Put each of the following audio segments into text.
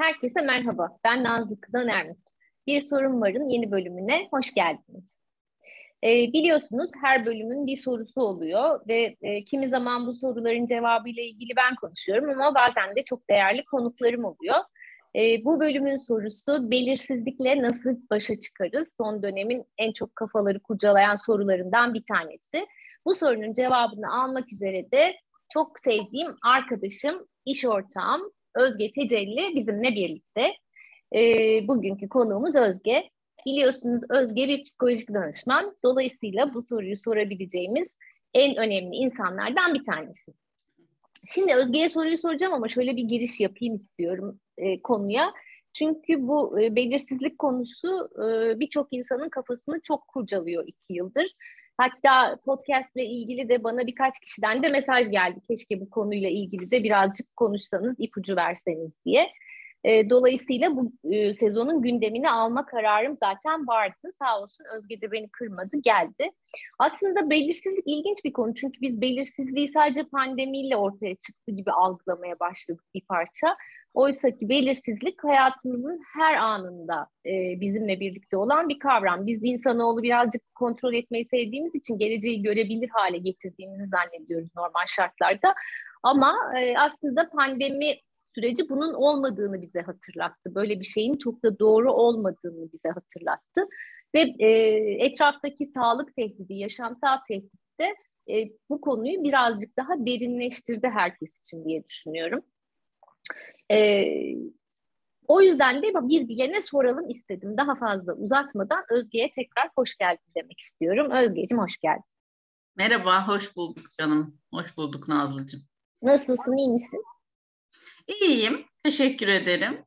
Herkese merhaba, ben Nazlı Kıdan Ermut. Bir Sorun Var'ın yeni bölümüne hoş geldiniz. Ee, biliyorsunuz her bölümün bir sorusu oluyor ve e, kimi zaman bu soruların cevabıyla ilgili ben konuşuyorum ama bazen de çok değerli konuklarım oluyor. E, bu bölümün sorusu belirsizlikle nasıl başa çıkarız? Son dönemin en çok kafaları kurcalayan sorularından bir tanesi. Bu sorunun cevabını almak üzere de çok sevdiğim arkadaşım, iş ortağım Özge Tecelli bizimle birlikte. E, bugünkü konuğumuz Özge. Biliyorsunuz Özge bir psikolojik danışman. Dolayısıyla bu soruyu sorabileceğimiz en önemli insanlardan bir tanesi. Şimdi Özge'ye soruyu soracağım ama şöyle bir giriş yapayım istiyorum e, konuya. Çünkü bu e, belirsizlik konusu e, birçok insanın kafasını çok kurcalıyor iki yıldır. Hatta podcast ile ilgili de bana birkaç kişiden de mesaj geldi. Keşke bu konuyla ilgili de birazcık konuşsanız, ipucu verseniz diye. E, dolayısıyla bu e, sezonun gündemini alma kararım zaten vardı. Sağ olsun Özge de beni kırmadı, geldi. Aslında belirsizlik ilginç bir konu. Çünkü biz belirsizliği sadece pandemiyle ortaya çıktı gibi algılamaya başladık bir parça. Oysa ki belirsizlik hayatımızın her anında e, bizimle birlikte olan bir kavram. Biz insanoğlu birazcık kontrol etmeyi sevdiğimiz için geleceği görebilir hale getirdiğimizi zannediyoruz normal şartlarda. Ama e, aslında pandemi süreci bunun olmadığını bize hatırlattı. Böyle bir şeyin çok da doğru olmadığını bize hatırlattı. Ve e, etraftaki sağlık tehdidi, yaşamsal tehdit de e, bu konuyu birazcık daha derinleştirdi herkes için diye düşünüyorum. E, o yüzden de bir bilene soralım istedim. Daha fazla uzatmadan Özge'ye tekrar hoş geldin demek istiyorum. Özge'cim hoş geldin. Merhaba, hoş bulduk canım. Hoş bulduk Nazlıcığım. Nasılsın, iyi misin? İyiyim, teşekkür ederim.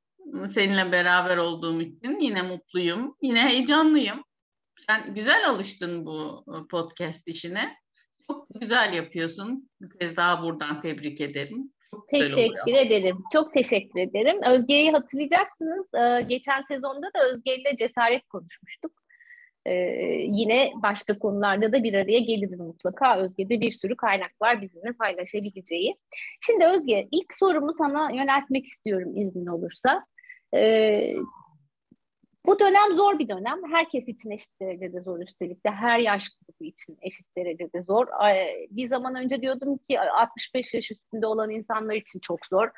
Seninle beraber olduğum için yine mutluyum, yine heyecanlıyım. Sen güzel alıştın bu e, podcast işine. Çok güzel yapıyorsun. Bir kez daha buradan tebrik ederim. Çok teşekkür ederim. Çok teşekkür ederim. Özge'yi hatırlayacaksınız. Ee, geçen sezonda da Özge ile cesaret konuşmuştuk. Ee, yine başka konularda da bir araya geliriz mutlaka. Özge'de bir sürü kaynak var bizimle paylaşabileceği. Şimdi Özge ilk sorumu sana yöneltmek istiyorum iznin olursa. Ee, bu dönem zor bir dönem. Herkes için eşit derecede zor üstelik de her yaş grubu için eşit derecede zor. Bir zaman önce diyordum ki 65 yaş üstünde olan insanlar için çok zor.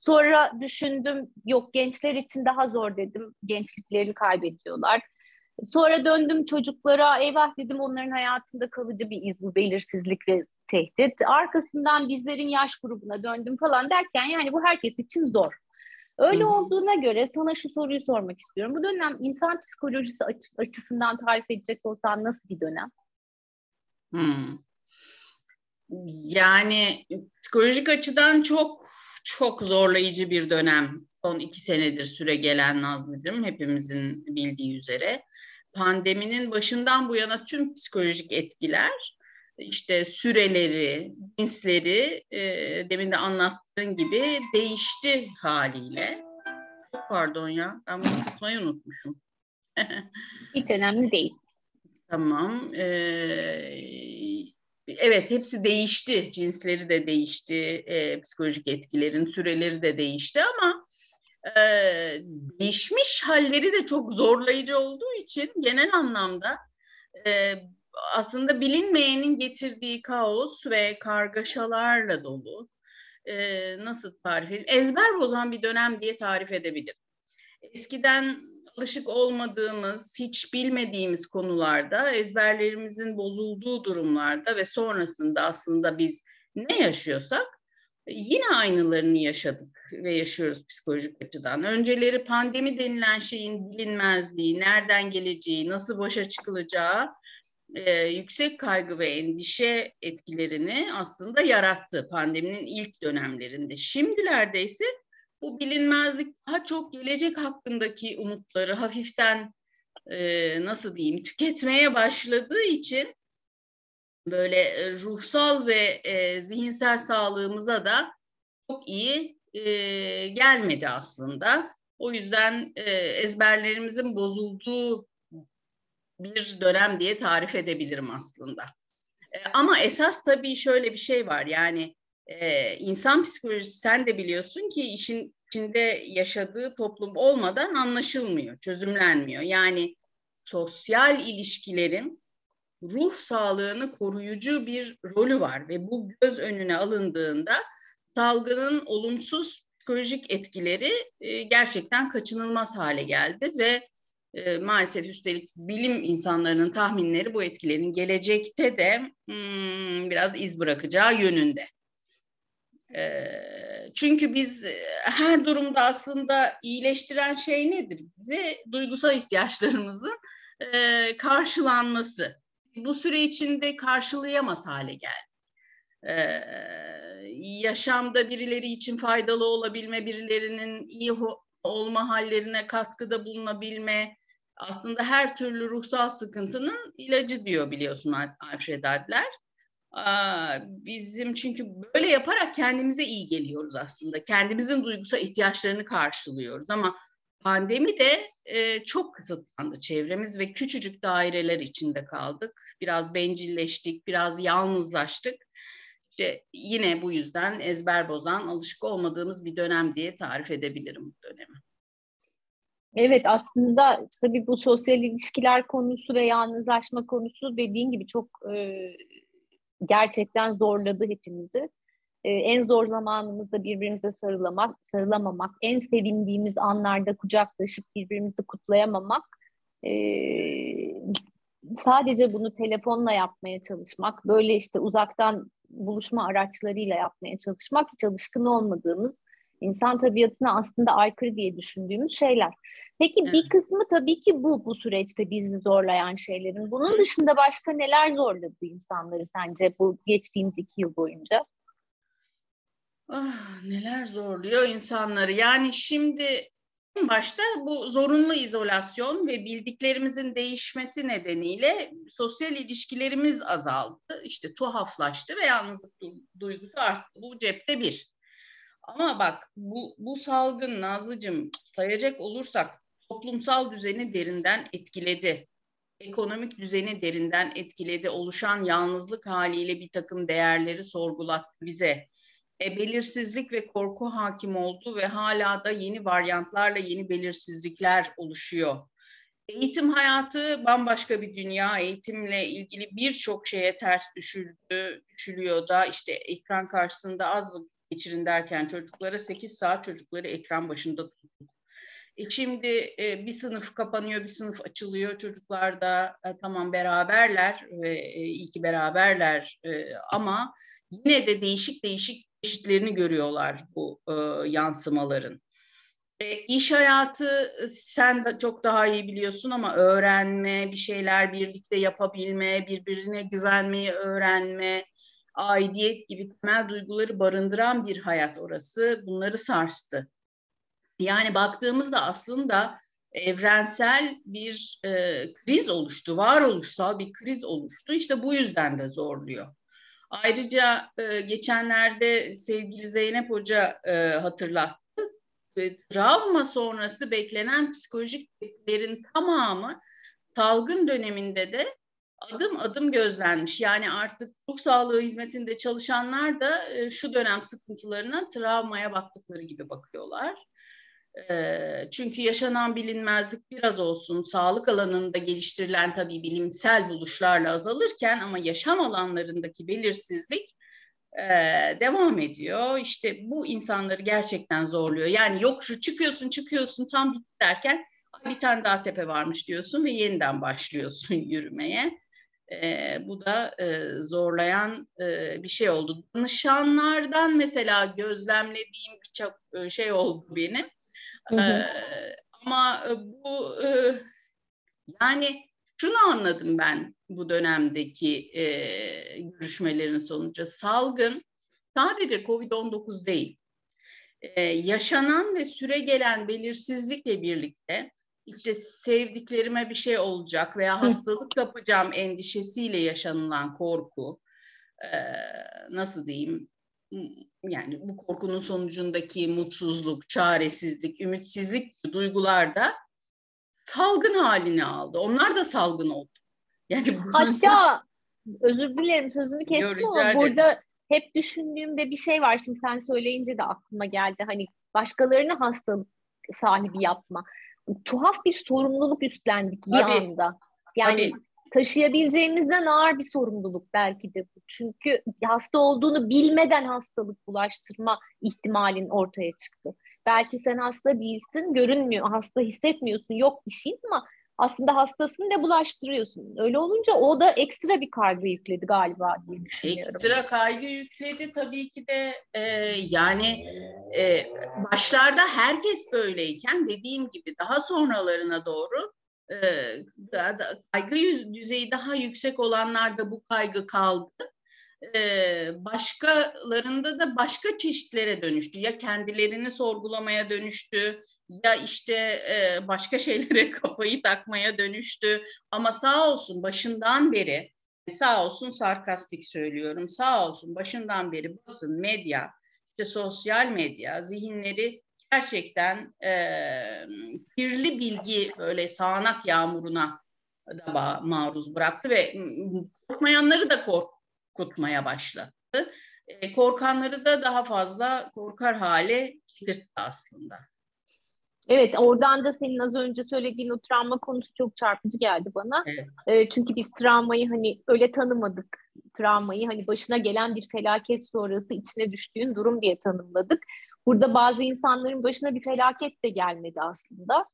Sonra düşündüm yok gençler için daha zor dedim. Gençliklerini kaybediyorlar. Sonra döndüm çocuklara eyvah dedim onların hayatında kalıcı bir iz bu belirsizlik ve tehdit. Arkasından bizlerin yaş grubuna döndüm falan derken yani bu herkes için zor. Öyle olduğuna göre sana şu soruyu sormak istiyorum. Bu dönem insan psikolojisi açısından tarif edecek olsan nasıl bir dönem? Hmm. Yani psikolojik açıdan çok çok zorlayıcı bir dönem. Son iki senedir süre gelen Nazlıcığım hepimizin bildiği üzere. Pandeminin başından bu yana tüm psikolojik etkiler işte süreleri, cinsleri e, demin de anlattığın gibi değişti haliyle. Pardon ya ben bunu kısmayı unutmuşum. Hiç önemli değil. Tamam. Ee, evet hepsi değişti. Cinsleri de değişti. E, psikolojik etkilerin süreleri de değişti ama e, değişmiş halleri de çok zorlayıcı olduğu için genel anlamda e, aslında bilinmeyenin getirdiği kaos ve kargaşalarla dolu e, nasıl tarif edeyim? Ezber bozan bir dönem diye tarif edebilirim. Eskiden alışık olmadığımız, hiç bilmediğimiz konularda, ezberlerimizin bozulduğu durumlarda ve sonrasında aslında biz ne yaşıyorsak yine aynılarını yaşadık ve yaşıyoruz psikolojik açıdan. Önceleri pandemi denilen şeyin bilinmezliği, nereden geleceği, nasıl başa çıkılacağı e, yüksek kaygı ve endişe etkilerini aslında yarattı pandeminin ilk dönemlerinde. Şimdilerde ise bu bilinmezlik daha çok gelecek hakkındaki umutları hafiften e, nasıl diyeyim tüketmeye başladığı için böyle ruhsal ve e, zihinsel sağlığımıza da çok iyi e, gelmedi aslında. O yüzden e, ezberlerimizin bozulduğu bir dönem diye tarif edebilirim aslında. E, ama esas tabii şöyle bir şey var yani e, insan psikolojisi sen de biliyorsun ki işin içinde yaşadığı toplum olmadan anlaşılmıyor, çözümlenmiyor. Yani sosyal ilişkilerin ruh sağlığını koruyucu bir rolü var ve bu göz önüne alındığında salgının olumsuz psikolojik etkileri e, gerçekten kaçınılmaz hale geldi ve e, maalesef üstelik bilim insanlarının tahminleri bu etkilerin gelecekte de hmm, biraz iz bırakacağı yönünde. E, çünkü biz her durumda aslında iyileştiren şey nedir? Bize duygusal ihtiyaçlarımızın e, karşılanması. Bu süre içinde karşılayamaz hale geldi. Ee, yaşamda birileri için faydalı olabilme, birilerinin iyi olma hallerine katkıda bulunabilme, aslında her türlü ruhsal sıkıntının ilacı diyor biliyorsun Alfred Adler. Bizim çünkü böyle yaparak kendimize iyi geliyoruz aslında. Kendimizin duygusal ihtiyaçlarını karşılıyoruz ama pandemi de e, çok kısıtlandı çevremiz ve küçücük daireler içinde kaldık. Biraz bencilleştik, biraz yalnızlaştık. İşte yine bu yüzden ezber bozan, alışık olmadığımız bir dönem diye tarif edebilirim bu dönemi. Evet aslında tabii bu sosyal ilişkiler konusu ve yalnızlaşma konusu dediğin gibi çok e, gerçekten zorladı hepimizi. E, en zor zamanımızda birbirimize sarılamak, sarılamamak, en sevindiğimiz anlarda kucaklaşıp birbirimizi kutlayamamak, e, sadece bunu telefonla yapmaya çalışmak, böyle işte uzaktan buluşma araçlarıyla yapmaya çalışmak hiç alışkın olmadığımız insan tabiatına aslında aykırı diye düşündüğümüz şeyler. Peki evet. bir kısmı tabii ki bu bu süreçte bizi zorlayan şeylerin. Bunun dışında başka neler zorladı insanları sence bu geçtiğimiz iki yıl boyunca? Ah, neler zorluyor insanları. Yani şimdi başta bu zorunlu izolasyon ve bildiklerimizin değişmesi nedeniyle sosyal ilişkilerimiz azaldı. İşte tuhaflaştı ve yalnızlık duygusu arttı. Bu cepte bir. Ama bak bu, bu salgın Nazlıcığım sayacak olursak toplumsal düzeni derinden etkiledi. Ekonomik düzeni derinden etkiledi. Oluşan yalnızlık haliyle bir takım değerleri sorgulattı bize. E, belirsizlik ve korku hakim oldu ve hala da yeni varyantlarla yeni belirsizlikler oluşuyor. Eğitim hayatı bambaşka bir dünya. Eğitimle ilgili birçok şeye ters düşüldü, düşülüyor da işte ekran karşısında az vakit geçirin derken çocuklara 8 saat çocukları ekran başında tuttuk. E şimdi e, bir sınıf kapanıyor, bir sınıf açılıyor. Çocuklar da e, tamam beraberler ve e, iyi ki beraberler e, ama yine de değişik değişik çeşitlerini görüyorlar bu e, yansımaların. E, iş hayatı e, sen de çok daha iyi biliyorsun ama öğrenme, bir şeyler birlikte yapabilme, birbirine güvenmeyi öğrenme, aidiyet gibi temel duyguları barındıran bir hayat orası. Bunları sarstı. Yani baktığımızda aslında evrensel bir e, kriz oluştu, varoluşsal bir kriz oluştu. İşte bu yüzden de zorluyor. Ayrıca e, geçenlerde sevgili Zeynep Hoca e, hatırlattı. Ve travma sonrası beklenen psikolojik tepkilerin tamamı salgın döneminde de adım adım gözlenmiş. Yani artık ruh sağlığı hizmetinde çalışanlar da e, şu dönem sıkıntılarına travmaya baktıkları gibi bakıyorlar. E, çünkü yaşanan bilinmezlik biraz olsun sağlık alanında geliştirilen tabii bilimsel buluşlarla azalırken ama yaşam alanlarındaki belirsizlik e, devam ediyor. İşte bu insanları gerçekten zorluyor. Yani yok şu çıkıyorsun çıkıyorsun tam bitti derken bir tane daha tepe varmış diyorsun ve yeniden başlıyorsun yürümeye. E, bu da e, zorlayan e, bir şey oldu. Danışanlardan mesela gözlemlediğim birçok e, şey oldu benim. Hı hı. E, ama bu e, yani şunu anladım ben bu dönemdeki e, görüşmelerin sonucu. Salgın sadece COVID-19 değil. E, yaşanan ve süre gelen belirsizlikle birlikte işte sevdiklerime bir şey olacak veya hastalık kapacağım endişesiyle yaşanılan korku e, nasıl diyeyim yani bu korkunun sonucundaki mutsuzluk, çaresizlik, ümitsizlik duygular da salgın halini aldı. Onlar da salgın oldu. Yani Hatta özür dilerim sözünü kestim ama burada hep düşündüğümde bir şey var. Şimdi sen söyleyince de aklıma geldi. Hani başkalarını hastalık sahibi yapma. Tuhaf bir sorumluluk üstlendik bir Tabii. anda. Yani Tabii taşıyabileceğimizden ağır bir sorumluluk belki de bu. Çünkü hasta olduğunu bilmeden hastalık bulaştırma ihtimalin ortaya çıktı. Belki sen hasta değilsin, görünmüyor, hasta hissetmiyorsun, yok bir şey ama aslında hastasın ve bulaştırıyorsun. Öyle olunca o da ekstra bir kaygı yükledi galiba diye düşünüyorum. Ekstra kaygı yükledi tabii ki de e, yani e, başlarda herkes böyleyken dediğim gibi daha sonralarına doğru kaygı düzeyi daha yüksek olanlarda bu kaygı kaldı. Başkalarında da başka çeşitlere dönüştü. Ya kendilerini sorgulamaya dönüştü, ya işte başka şeylere kafayı takmaya dönüştü. Ama sağ olsun başından beri, sağ olsun sarkastik söylüyorum, sağ olsun başından beri basın, medya, işte sosyal medya zihinleri gerçekten e, kirli bilgi böyle sağanak yağmuruna da maruz bıraktı ve korkmayanları da korkutmaya başladı. E, korkanları da daha fazla korkar hale getirdi aslında. Evet, oradan da senin az önce söylediğin o travma konusu çok çarpıcı geldi bana. Evet. E, çünkü biz travmayı hani öyle tanımadık. Travmayı hani başına gelen bir felaket sonrası içine düştüğün durum diye tanımladık. Burada bazı insanların başına bir felaket de gelmedi aslında.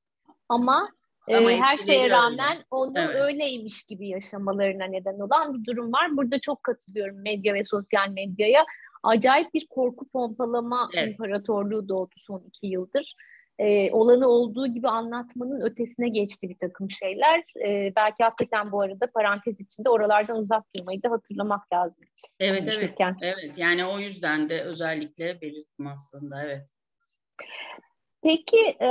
Ama, Ama e, her şeye rağmen öyle. onu evet. öyleymiş gibi yaşamalarına neden olan bir durum var. Burada çok katılıyorum medya ve sosyal medyaya. Acayip bir korku pompalama evet. imparatorluğu doğdu son iki yıldır e, olanı olduğu gibi anlatmanın ötesine geçti bir takım şeyler. E, belki hakikaten bu arada parantez içinde oralardan uzak durmayı da hatırlamak lazım. Evet konuşurken. evet. Evet yani o yüzden de özellikle belirttim aslında evet. Peki e,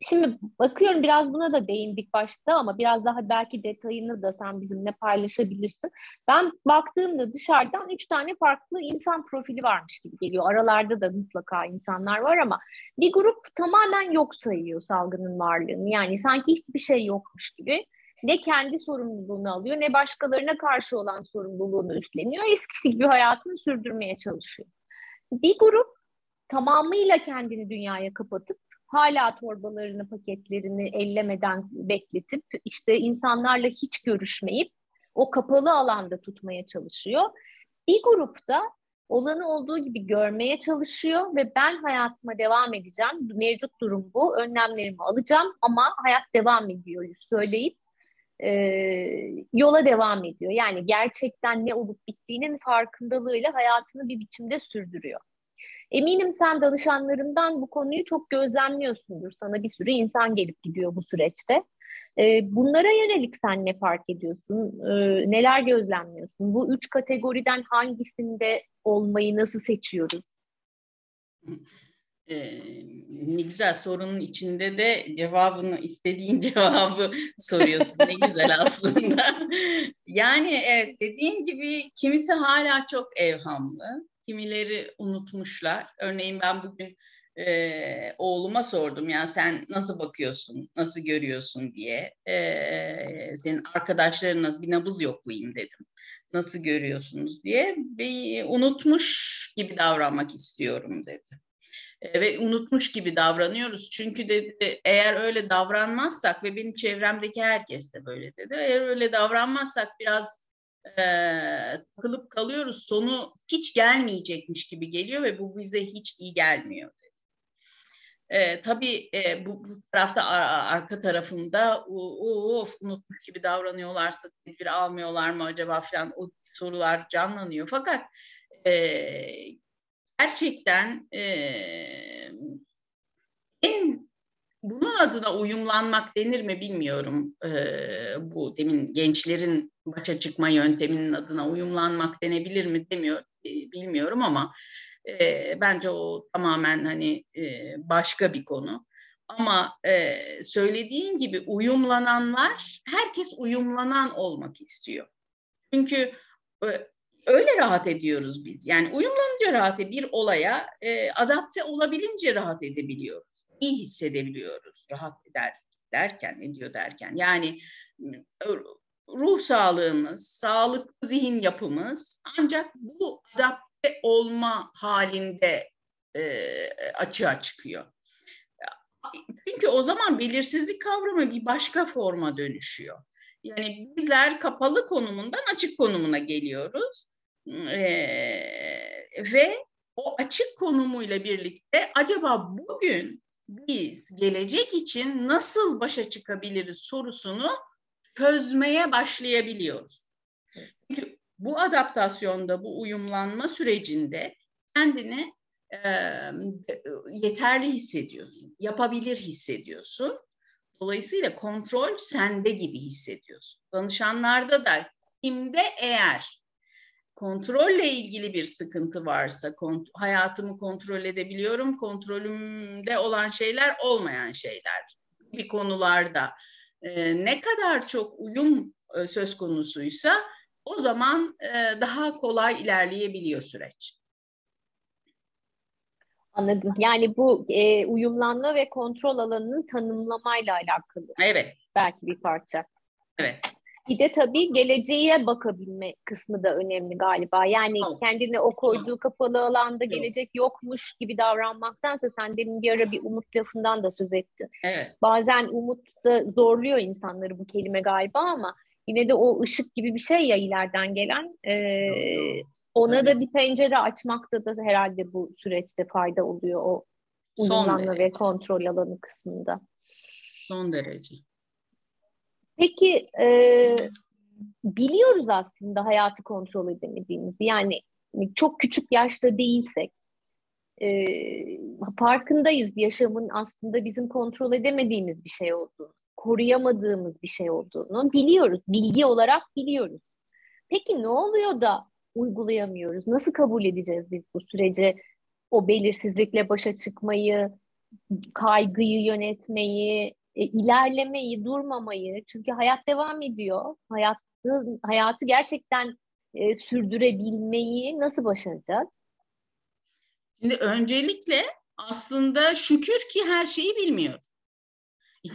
Şimdi bakıyorum biraz buna da değindik başta ama biraz daha belki detayını da sen bizimle paylaşabilirsin. Ben baktığımda dışarıdan üç tane farklı insan profili varmış gibi geliyor. Aralarda da mutlaka insanlar var ama bir grup tamamen yok sayıyor salgının varlığını. Yani sanki hiçbir şey yokmuş gibi ne kendi sorumluluğunu alıyor ne başkalarına karşı olan sorumluluğunu üstleniyor. Eskisi gibi hayatını sürdürmeye çalışıyor. Bir grup tamamıyla kendini dünyaya kapatıp hala torbalarını, paketlerini ellemeden bekletip işte insanlarla hiç görüşmeyip o kapalı alanda tutmaya çalışıyor. Bir grupta olanı olduğu gibi görmeye çalışıyor ve ben hayatıma devam edeceğim. Mevcut durum bu. Önlemlerimi alacağım ama hayat devam ediyor söyleyip e, yola devam ediyor. Yani gerçekten ne olup bittiğinin farkındalığıyla hayatını bir biçimde sürdürüyor. Eminim sen danışanlarından bu konuyu çok gözlemliyorsundur. Sana bir sürü insan gelip gidiyor bu süreçte. Ee, bunlara yönelik sen ne fark ediyorsun? Ee, neler gözlemliyorsun? Bu üç kategoriden hangisinde olmayı nasıl seçiyoruz? Ee, ne güzel sorunun içinde de cevabını istediğin cevabı soruyorsun. ne güzel aslında. yani evet dediğin gibi kimisi hala çok evhamlı kimileri unutmuşlar. Örneğin ben bugün e, oğluma sordum ya sen nasıl bakıyorsun, nasıl görüyorsun diye. E, senin arkadaşlarına bir nabız yoklayayım dedim. Nasıl görüyorsunuz diye. Bir unutmuş gibi davranmak istiyorum dedi. E, ve unutmuş gibi davranıyoruz. Çünkü dedi eğer öyle davranmazsak ve benim çevremdeki herkes de böyle dedi. Eğer öyle davranmazsak biraz e, takılıp kalıyoruz. Sonu hiç gelmeyecekmiş gibi geliyor ve bu bize hiç iyi gelmiyor. E, tabii e, bu, bu tarafta arka tarafında of unutmuş gibi davranıyorlarsa tedbir almıyorlar mı acaba falan o sorular canlanıyor. Fakat e, gerçekten e, en bunun adına uyumlanmak denir mi bilmiyorum. Ee, bu demin gençlerin başa çıkma yönteminin adına uyumlanmak denebilir mi demiyor, e, bilmiyorum ama e, bence o tamamen hani e, başka bir konu. Ama e, söylediğin gibi uyumlananlar, herkes uyumlanan olmak istiyor. Çünkü e, öyle rahat ediyoruz biz. Yani uyumlanınca rahat bir olaya e, adapte olabilince rahat edebiliyoruz iyi hissedebiliyoruz rahat eder derken ne diyor derken yani ruh sağlığımız, sağlıklı zihin yapımız ancak bu adapte olma halinde e, açığa çıkıyor. Çünkü o zaman belirsizlik kavramı bir başka forma dönüşüyor. Yani bizler kapalı konumundan açık konumuna geliyoruz. Ee, ve o açık konumuyla birlikte acaba bugün biz gelecek için nasıl başa çıkabiliriz sorusunu çözmeye başlayabiliyoruz. Çünkü bu adaptasyonda, bu uyumlanma sürecinde kendini e, yeterli hissediyorsun, yapabilir hissediyorsun. Dolayısıyla kontrol sende gibi hissediyorsun. Danışanlarda da kimde eğer kontrolle ilgili bir sıkıntı varsa, kont- hayatımı kontrol edebiliyorum, kontrolümde olan şeyler olmayan şeyler bir konularda e, ne kadar çok uyum e, söz konusuysa o zaman e, daha kolay ilerleyebiliyor süreç. Anladım. Yani bu e, uyumlanma ve kontrol alanının tanımlamayla alakalı. Evet. Belki bir parça. Evet. Bir de tabii geleceğe bakabilme kısmı da önemli galiba. Yani oh. kendine o koyduğu kapalı alanda oh. gelecek yokmuş gibi davranmaktansa sen demin bir ara bir umut lafından da söz ettin. Evet. Bazen umut da zorluyor insanları bu kelime galiba ama yine de o ışık gibi bir şey ya ileriden gelen. Ee, ona evet. da bir pencere açmakta da herhalde bu süreçte fayda oluyor o uyumlanma ve kontrol alanı kısmında. Son derece. Peki e, biliyoruz aslında hayatı kontrol edemediğimizi. Yani çok küçük yaşta değilsek e, farkındayız yaşamın aslında bizim kontrol edemediğimiz bir şey olduğunu, koruyamadığımız bir şey olduğunu biliyoruz. Bilgi olarak biliyoruz. Peki ne oluyor da uygulayamıyoruz? Nasıl kabul edeceğiz biz bu süreci? O belirsizlikle başa çıkmayı, kaygıyı yönetmeyi, e, ilerlemeyi, durmamayı. Çünkü hayat devam ediyor. Hayatı, hayatı gerçekten e, sürdürebilmeyi nasıl başaracağız? Şimdi öncelikle aslında şükür ki her şeyi bilmiyoruz.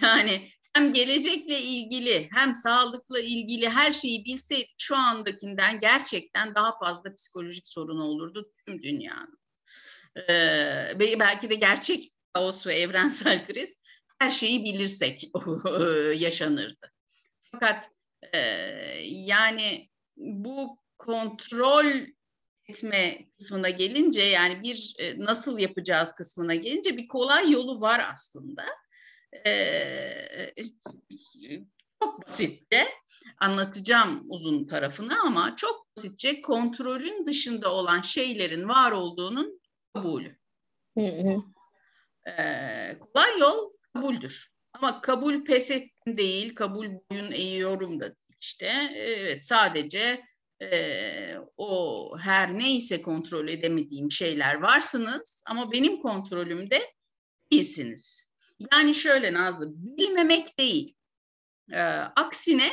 Yani hem gelecekle ilgili hem sağlıkla ilgili her şeyi bilseydik şu andakinden gerçekten daha fazla psikolojik sorun olurdu tüm dünyanın. Ee, belki de gerçek kaos ve evrensel kriz her şeyi bilirsek yaşanırdı. Fakat e, yani bu kontrol etme kısmına gelince yani bir e, nasıl yapacağız kısmına gelince bir kolay yolu var aslında. E, çok basitçe anlatacağım uzun tarafını ama çok basitçe kontrolün dışında olan şeylerin var olduğunun kabulü. Hı hı. Ee, kolay yol kabuldür. Ama kabul pes ettim değil, kabul boyun eğiyorum da işte. Evet sadece e, o her neyse kontrol edemediğim şeyler varsınız ama benim kontrolümde değilsiniz. Yani şöyle Nazlı, bilmemek değil. E, aksine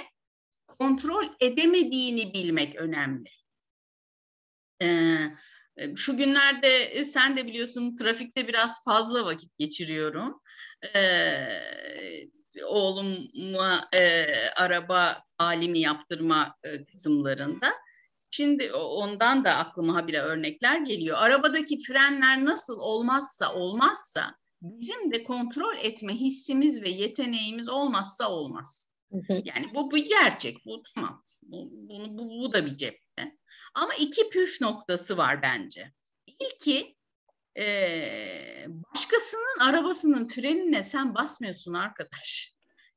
kontrol edemediğini bilmek önemli. E, şu günlerde sen de biliyorsun trafikte biraz fazla vakit geçiriyorum e, oğluma e, araba alimi yaptırma e, kısımlarında. Şimdi ondan da aklıma habire örnekler geliyor. Arabadaki frenler nasıl olmazsa olmazsa bizim de kontrol etme hissimiz ve yeteneğimiz olmazsa olmaz. Yani bu bir gerçek. Bu tamam. Bu, bu, bu, bu da bir cepte. Ama iki püf noktası var bence. İlki e, başkasının arabasının frenine sen basmıyorsun arkadaş.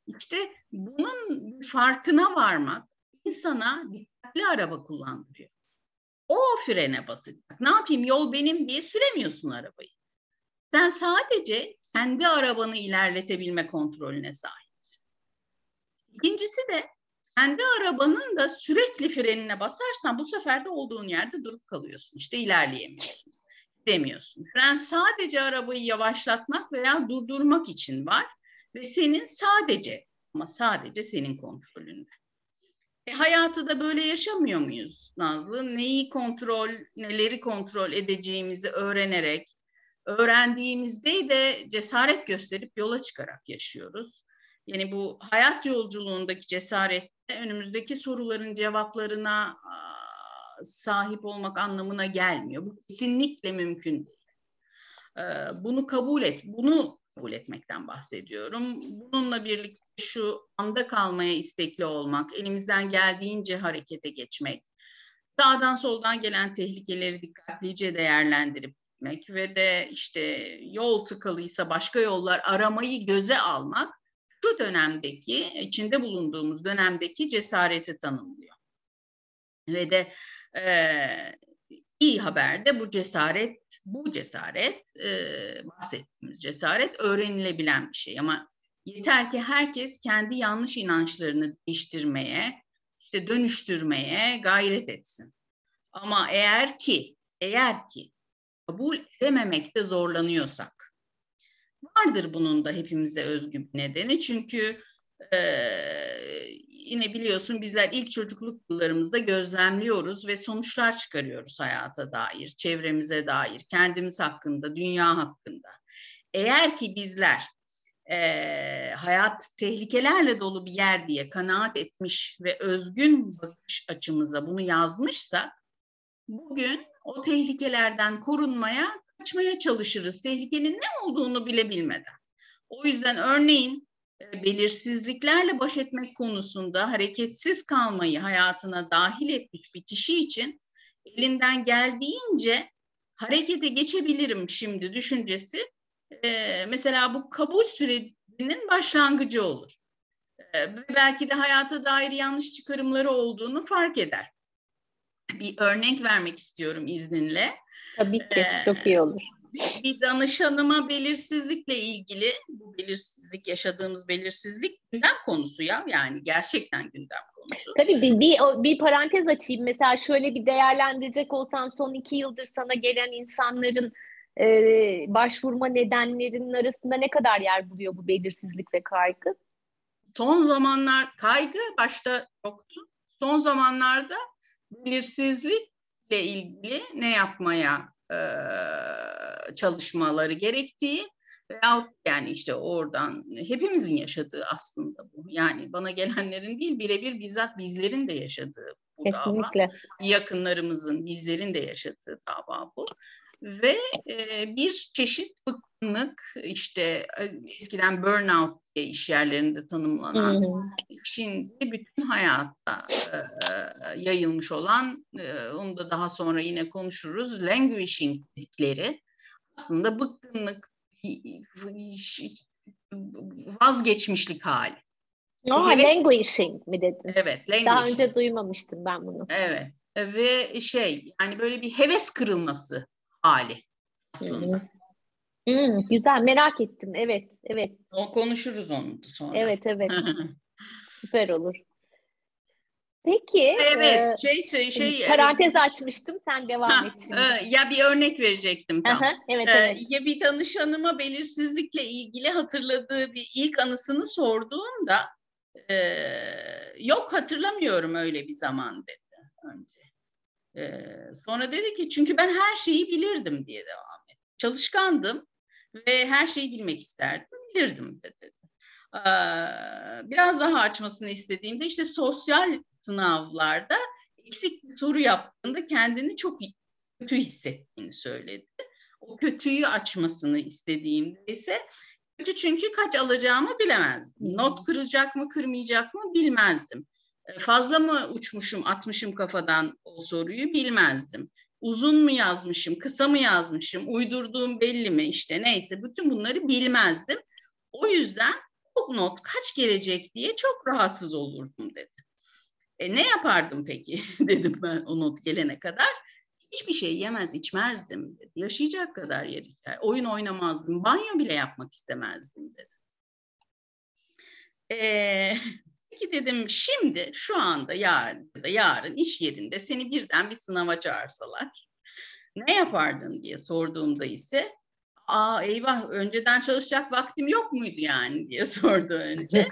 İşte bunun farkına varmak insana dikkatli araba kullandırıyor. O frene basacak. Ne yapayım yol benim diye süremiyorsun arabayı. Sen sadece kendi arabanı ilerletebilme kontrolüne sahipsin. İkincisi de kendi arabanın da sürekli frenine basarsan bu sefer de olduğun yerde durup kalıyorsun. İşte ilerleyemiyorsun demiyorsun. Fren sadece arabayı yavaşlatmak veya durdurmak için var ve senin sadece ama sadece senin kontrolünde. E, hayatı da böyle yaşamıyor muyuz Nazlı? Neyi kontrol, neleri kontrol edeceğimizi öğrenerek, öğrendiğimizde de cesaret gösterip yola çıkarak yaşıyoruz. Yani bu hayat yolculuğundaki cesaret önümüzdeki soruların cevaplarına sahip olmak anlamına gelmiyor. Bu kesinlikle mümkün değil. Bunu kabul et, bunu kabul etmekten bahsediyorum. Bununla birlikte şu anda kalmaya istekli olmak, elimizden geldiğince harekete geçmek, sağdan soldan gelen tehlikeleri dikkatlice değerlendirip gitmek ve de işte yol tıkalıysa başka yollar aramayı göze almak şu dönemdeki, içinde bulunduğumuz dönemdeki cesareti tanımlıyor. Ve de e, iyi haber de bu cesaret, bu cesaret, e, bahsettiğimiz cesaret öğrenilebilen bir şey. Ama yeter ki herkes kendi yanlış inançlarını değiştirmeye, işte dönüştürmeye gayret etsin. Ama eğer ki, eğer ki kabul edememekte zorlanıyorsak, vardır bunun da hepimize özgü bir nedeni. Çünkü e, yine biliyorsun bizler ilk çocukluk yıllarımızda gözlemliyoruz ve sonuçlar çıkarıyoruz hayata dair, çevremize dair, kendimiz hakkında, dünya hakkında. Eğer ki bizler e, hayat tehlikelerle dolu bir yer diye kanaat etmiş ve özgün bakış açımıza bunu yazmışsa bugün o tehlikelerden korunmaya, kaçmaya çalışırız. Tehlikenin ne olduğunu bile bilmeden. O yüzden örneğin belirsizliklerle baş etmek konusunda hareketsiz kalmayı hayatına dahil etmiş bir kişi için elinden geldiğince harekete geçebilirim şimdi düşüncesi e, mesela bu kabul sürecinin başlangıcı olur. E, belki de hayata dair yanlış çıkarımları olduğunu fark eder. Bir örnek vermek istiyorum izninle. Tabii ki, ee, çok iyi olur. Bir danışanıma belirsizlikle ilgili, bu belirsizlik, yaşadığımız belirsizlik gündem konusu ya. Yani gerçekten gündem konusu. Tabii bir, bir, bir parantez açayım. Mesela şöyle bir değerlendirecek olsan son iki yıldır sana gelen insanların e, başvurma nedenlerinin arasında ne kadar yer buluyor bu belirsizlik ve kaygı? Son zamanlar kaygı başta yoktu. Son zamanlarda belirsizlikle ilgili ne yapmaya çalışmaları gerektiği veyahut yani işte oradan hepimizin yaşadığı aslında bu. Yani bana gelenlerin değil birebir bizzat bizlerin de yaşadığı bu Kesinlikle. dava. Yakınlarımızın, bizlerin de yaşadığı dava bu ve e, bir çeşit bıkkınlık işte eskiden burnout diye iş yerlerinde tanımlanan hmm. şimdi bütün hayatta e, yayılmış olan e, onu da daha sonra yine konuşuruz languishing dedikleri aslında bıkkınlık vazgeçmişlik hali. Aa, Heves... languishing mi dedin? Evet, languishing. Daha önce duymamıştım ben bunu. Evet. Ve şey yani böyle bir heves kırılması hali aslında. Hmm, güzel merak ettim. Evet, evet. O konuşuruz onu sonra. Evet, evet. Süper olur. Peki. Evet, e, şey şey şey parantez evet. açmıştım. Sen devam ha, et şimdi. E, ya bir örnek verecektim tam. Aha, evet, e, evet. Ya bir danışanıma belirsizlikle ilgili hatırladığı bir ilk anısını sorduğumda e, yok hatırlamıyorum öyle bir zaman dedi. Ee, sonra dedi ki çünkü ben her şeyi bilirdim diye devam etti. Çalışkandım ve her şeyi bilmek isterdim, bilirdim dedi. Ee, biraz daha açmasını istediğimde işte sosyal sınavlarda eksik bir soru yaptığında kendini çok kötü hissettiğini söyledi. O kötüyü açmasını istediğimde ise kötü çünkü kaç alacağımı bilemezdim. Not kıracak mı kırmayacak mı bilmezdim. E, fazla mı uçmuşum, atmışım kafadan o soruyu bilmezdim. Uzun mu yazmışım, kısa mı yazmışım, uydurduğum belli mi işte neyse bütün bunları bilmezdim. O yüzden o not kaç gelecek diye çok rahatsız olurdum dedi. E ne yapardım peki dedim ben o not gelene kadar. Hiçbir şey yemez içmezdim dedi. Yaşayacak kadar yer içer. Oyun oynamazdım. Banyo bile yapmak istemezdim dedi. Ee, Peki dedim şimdi şu anda ya da yarın iş yerinde seni birden bir sınava çağırsalar ne yapardın diye sorduğumda ise aa eyvah önceden çalışacak vaktim yok muydu yani diye sordu önce.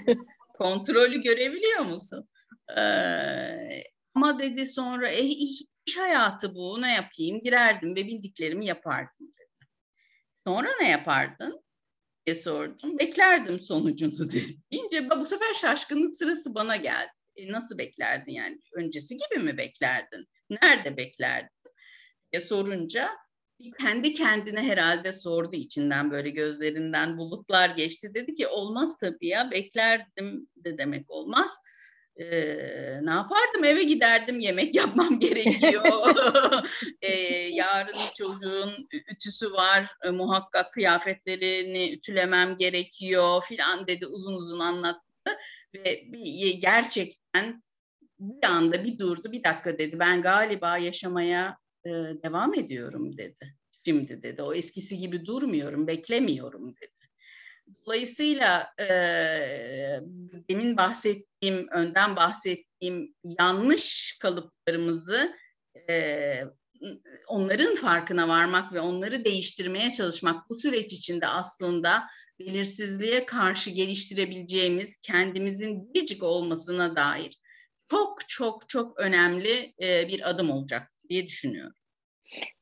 Kontrolü görebiliyor musun? Ee, ama dedi sonra e, iş hayatı bu ne yapayım girerdim ve bildiklerimi yapardım dedi. Sonra ne yapardın diye sordum. Beklerdim sonucunu dedi. deyince bu sefer şaşkınlık sırası bana geldi. E, nasıl beklerdin yani? Öncesi gibi mi beklerdin? Nerede beklerdin? diye sorunca kendi kendine herhalde sordu içinden böyle gözlerinden bulutlar geçti. Dedi ki olmaz tabii ya beklerdim de demek olmaz. Ee, ne yapardım eve giderdim yemek yapmam gerekiyor. ee, yarın çocuğun ütüsü var e, muhakkak kıyafetlerini ütülemem gerekiyor filan dedi uzun uzun anlattı. Ve bir, gerçekten bir anda bir durdu bir dakika dedi ben galiba yaşamaya e, devam ediyorum dedi. Şimdi dedi o eskisi gibi durmuyorum beklemiyorum dedi. Dolayısıyla e, demin bahsettiğim, önden bahsettiğim yanlış kalıplarımızı e, onların farkına varmak ve onları değiştirmeye çalışmak bu süreç içinde aslında belirsizliğe karşı geliştirebileceğimiz kendimizin biricik olmasına dair çok çok çok önemli e, bir adım olacak diye düşünüyorum.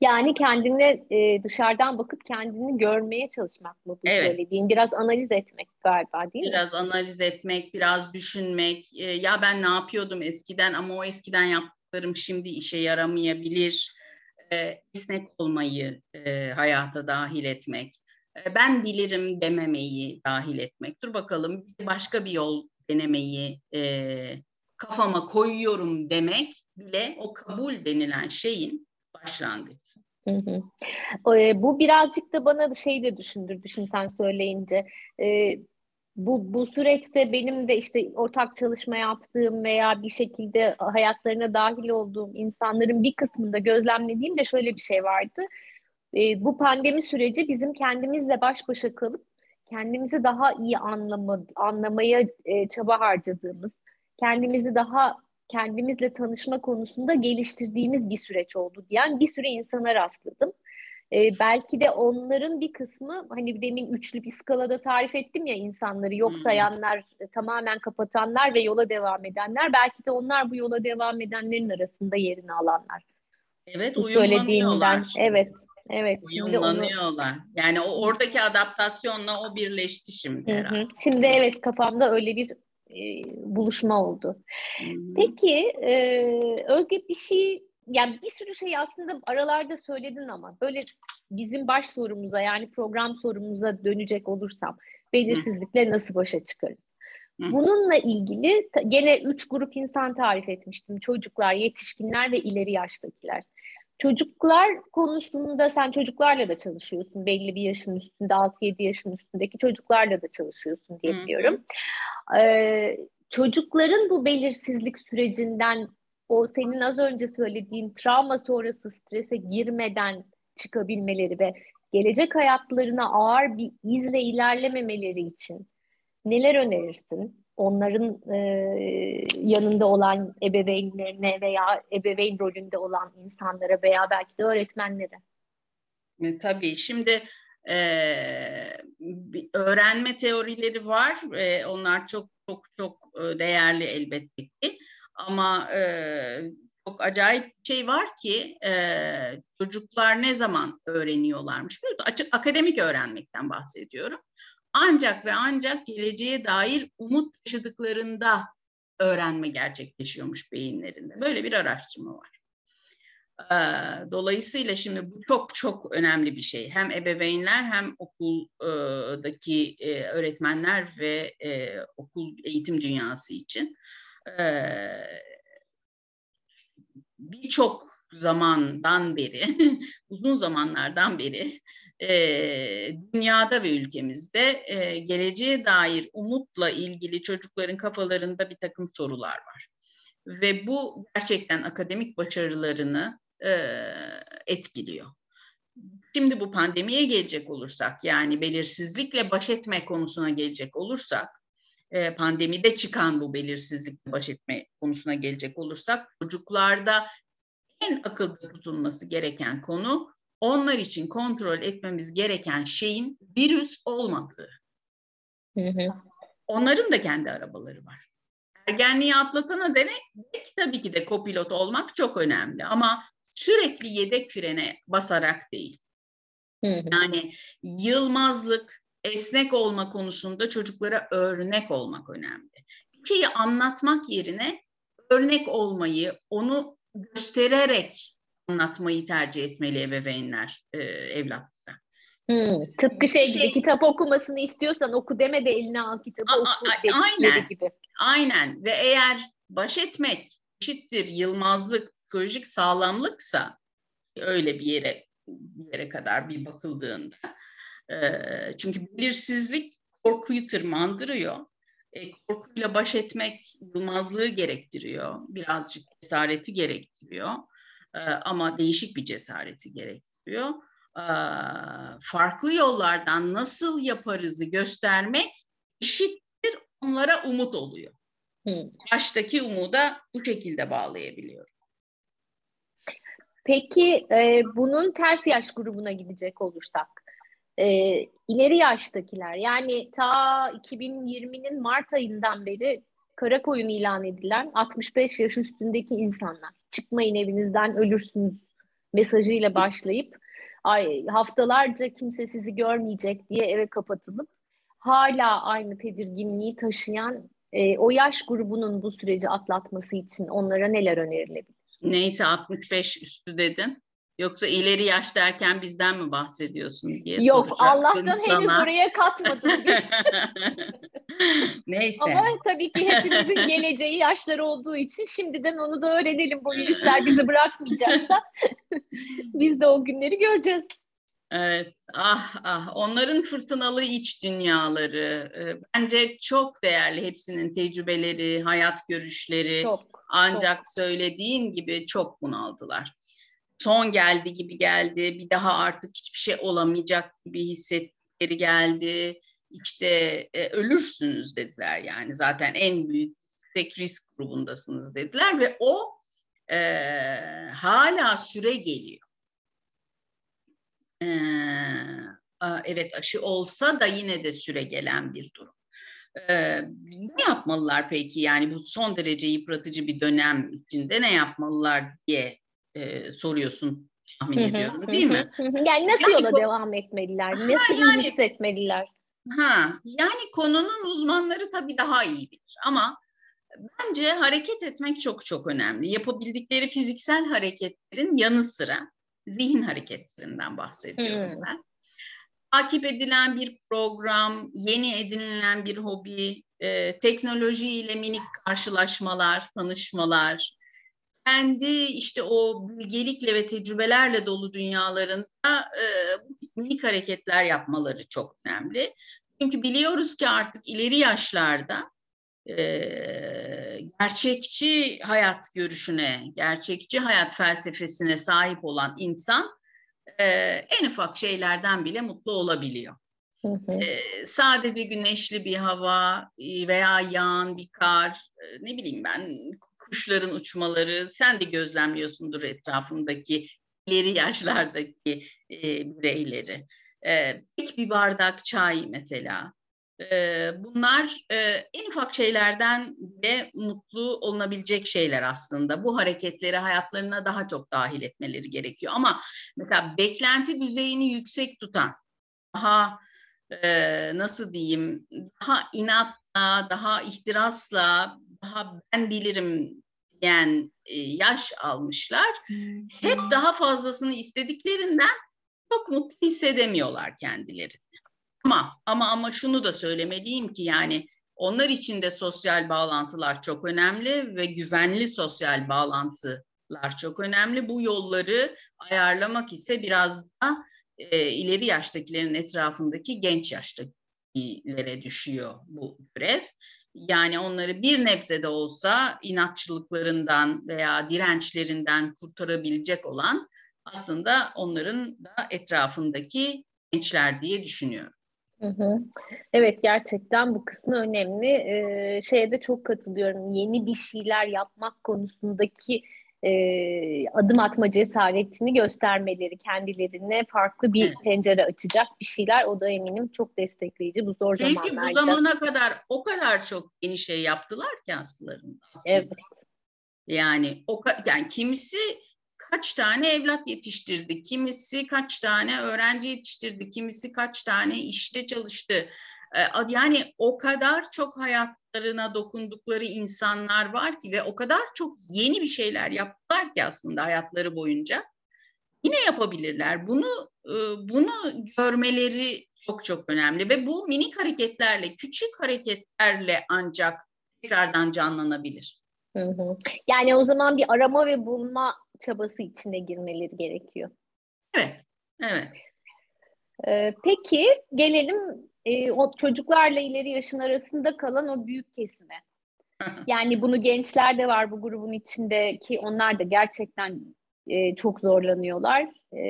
Yani kendine e, dışarıdan bakıp kendini görmeye çalışmak mı bu evet. söylediğin? Biraz analiz etmek galiba değil biraz mi? Biraz analiz etmek, biraz düşünmek. E, ya ben ne yapıyordum eskiden ama o eskiden yaptıklarım şimdi işe yaramayabilir. E, esnek olmayı e, hayata dahil etmek. E, ben bilirim dememeyi dahil etmek. Dur bakalım başka bir yol denemeyi e, kafama koyuyorum demek bile o kabul denilen şeyin başlangıç. Hı hı. E, bu birazcık da bana şey de düşündürdü şimdi sen söyleyince. E, bu, bu süreçte benim de işte ortak çalışma yaptığım veya bir şekilde hayatlarına dahil olduğum insanların bir kısmında gözlemlediğim de şöyle bir şey vardı. E, bu pandemi süreci bizim kendimizle baş başa kalıp kendimizi daha iyi anlama, anlamaya e, çaba harcadığımız, kendimizi daha kendimizle tanışma konusunda geliştirdiğimiz bir süreç oldu diyen bir sürü insana rastladım. Ee, belki de onların bir kısmı hani demin üçlü bir skalada tarif ettim ya insanları yok hmm. sayanlar, hmm. tamamen kapatanlar ve yola devam edenler. Belki de onlar bu yola devam edenlerin arasında yerini alanlar. Evet, uyumlanıyorlar. Evet, evet. Uyumlanıyorlar. Onu... Yani o oradaki adaptasyonla o birleşti şimdi herhalde. Şimdi evet kafamda öyle bir e, buluşma oldu. Hmm. Peki e, Özge bir şey yani bir sürü şey aslında aralarda söyledin ama böyle bizim baş sorumuza yani program sorumuza dönecek olursam belirsizlikle nasıl başa çıkarız? Bununla ilgili gene üç grup insan tarif etmiştim. Çocuklar, yetişkinler ve ileri yaştakiler. Çocuklar konusunda sen çocuklarla da çalışıyorsun. Belli bir yaşın üstünde, 6-7 yaşın üstündeki çocuklarla da çalışıyorsun diye biliyorum. Ee, çocukların bu belirsizlik sürecinden o senin az önce söylediğin travma sonrası strese girmeden çıkabilmeleri ve gelecek hayatlarına ağır bir izle ilerlememeleri için neler önerirsin? Onların e, yanında olan ebeveynlerine veya ebeveyn rolünde olan insanlara veya belki de öğretmenlere. E, tabii şimdi e, öğrenme teorileri var. E, onlar çok çok çok e, değerli elbette ki. Ama e, çok acayip bir şey var ki e, çocuklar ne zaman öğreniyorlarmış? Açık akademik öğrenmekten bahsediyorum. Ancak ve ancak geleceğe dair umut taşıdıklarında öğrenme gerçekleşiyormuş beyinlerinde. Böyle bir araştırma var. Dolayısıyla şimdi bu çok çok önemli bir şey. Hem ebeveynler hem okuldaki öğretmenler ve okul eğitim dünyası için. Birçok zamandan beri, uzun zamanlardan beri dünyada ve ülkemizde geleceğe dair umutla ilgili çocukların kafalarında bir takım sorular var. Ve bu gerçekten akademik başarılarını e, etkiliyor. Şimdi bu pandemiye gelecek olursak yani belirsizlikle baş etme konusuna gelecek olursak e, pandemide çıkan bu belirsizlikle baş etme konusuna gelecek olursak çocuklarda en akılda tutulması gereken konu onlar için kontrol etmemiz gereken şeyin virüs olmadığı. Hı hı. Onların da kendi arabaları var. Ergenliği atlatana denek tabii ki de kopilot olmak çok önemli ama sürekli yedek frene basarak değil. Yani yılmazlık, esnek olma konusunda çocuklara örnek olmak önemli. Bir şeyi anlatmak yerine örnek olmayı, onu göstererek anlatmayı tercih etmeli ebeveynler e, evlatlara. Hmm, tıpkı şey, şey gibi kitap okumasını istiyorsan oku deme de eline al kitabı a, oku a, aynen, gibi. Aynen ve eğer baş etmek eşittir yılmazlık, psikolojik sağlamlıksa öyle bir yere bir yere kadar bir bakıldığında e, çünkü belirsizlik korkuyu tırmandırıyor. E, korkuyla baş etmek yılmazlığı gerektiriyor. Birazcık cesareti gerektiriyor. E, ama değişik bir cesareti gerektiriyor. E, farklı yollardan nasıl yaparızı göstermek eşittir onlara umut oluyor. Hmm. Baştaki umuda bu şekilde bağlayabiliyorum. Peki e, bunun ters yaş grubuna gidecek olursak, e, ileri yaştakiler yani ta 2020'nin Mart ayından beri kara koyun ilan edilen 65 yaş üstündeki insanlar çıkmayın evinizden ölürsünüz mesajıyla başlayıp ay, haftalarca kimse sizi görmeyecek diye eve kapatılıp hala aynı tedirginliği taşıyan e, o yaş grubunun bu süreci atlatması için onlara neler önerilebilir? Neyse 65 üstü dedin. Yoksa ileri yaş derken bizden mi bahsediyorsun diye Yok Allah'tan sana. henüz oraya katmadım. Neyse. Ama tabii ki hepimizin geleceği yaşları olduğu için şimdiden onu da öğrenelim. Bu virüsler bizi bırakmayacaksa biz de o günleri göreceğiz. Evet, ah ah onların fırtınalı iç dünyaları e, bence çok değerli hepsinin tecrübeleri, hayat görüşleri. Çok. Ancak çok. söylediğin gibi çok bunaldılar. Son geldi gibi geldi, bir daha artık hiçbir şey olamayacak gibi hissettikleri geldi. İşte e, ölürsünüz dediler yani zaten en büyük tek risk grubundasınız dediler ve o e, hala süre geliyor e, evet aşı olsa da yine de süre gelen bir durum. E, ne yapmalılar peki yani bu son derece yıpratıcı bir dönem içinde ne yapmalılar diye e, soruyorsun tahmin ediyorum değil mi? yani nasıl yani, yola devam etmeliler? Nasıl yani, hissetmeliler? Ha, yani konunun uzmanları tabii daha iyi bilir ama bence hareket etmek çok çok önemli. Yapabildikleri fiziksel hareketlerin yanı sıra zihin hareketlerinden bahsediyorum hmm. ben. Takip edilen bir program, yeni edinilen bir hobi, e, teknolojiyle minik karşılaşmalar, tanışmalar, kendi işte o bilgelikle ve tecrübelerle dolu dünyalarında e, minik hareketler yapmaları çok önemli. Çünkü biliyoruz ki artık ileri yaşlarda e, gerçekçi hayat görüşüne, gerçekçi hayat felsefesine sahip olan insan e, en ufak şeylerden bile mutlu olabiliyor. Hı hı. E, sadece güneşli bir hava veya yağan bir kar, ne bileyim ben kuşların uçmaları, sen de gözlemliyorsundur etrafındaki ileri yaşlardaki e, bireyleri. E, bir bardak çay mesela bunlar en ufak şeylerden bile mutlu olunabilecek şeyler aslında. Bu hareketleri hayatlarına daha çok dahil etmeleri gerekiyor. Ama mesela beklenti düzeyini yüksek tutan, daha nasıl diyeyim, daha inatla, daha ihtirasla, daha ben bilirim diyen yaş almışlar. Hep daha fazlasını istediklerinden çok mutlu hissedemiyorlar kendileri. Ama ama ama şunu da söylemeliyim ki yani onlar için de sosyal bağlantılar çok önemli ve güvenli sosyal bağlantılar çok önemli. Bu yolları ayarlamak ise biraz da e, ileri yaştakilerin etrafındaki genç yaştakilere düşüyor bu görev. Yani onları bir nebze de olsa inatçılıklarından veya dirençlerinden kurtarabilecek olan aslında onların da etrafındaki gençler diye düşünüyorum. Evet gerçekten bu kısmı önemli. Ee, şeye de çok katılıyorum. Yeni bir şeyler yapmak konusundaki e, adım atma cesaretini göstermeleri kendilerine farklı bir evet. pencere açacak bir şeyler. O da eminim çok destekleyici bu zor Çünkü zamanlarda. Çünkü bu zamana kadar o kadar çok yeni şey yaptılar ki aslında. Evet. Yani o yani kimisi kaç tane evlat yetiştirdi, kimisi kaç tane öğrenci yetiştirdi, kimisi kaç tane işte çalıştı. E, yani o kadar çok hayatlarına dokundukları insanlar var ki ve o kadar çok yeni bir şeyler yaptılar ki aslında hayatları boyunca. Yine yapabilirler. Bunu e, bunu görmeleri çok çok önemli ve bu minik hareketlerle, küçük hareketlerle ancak tekrardan canlanabilir. Hı hı. Yani o zaman bir arama ve bulma çabası içine girmeleri gerekiyor. Evet, evet. Ee, peki gelelim e, o çocuklarla ileri yaşın arasında kalan o büyük kesime. yani bunu gençler de var bu grubun içinde ki onlar da gerçekten e, çok zorlanıyorlar. E,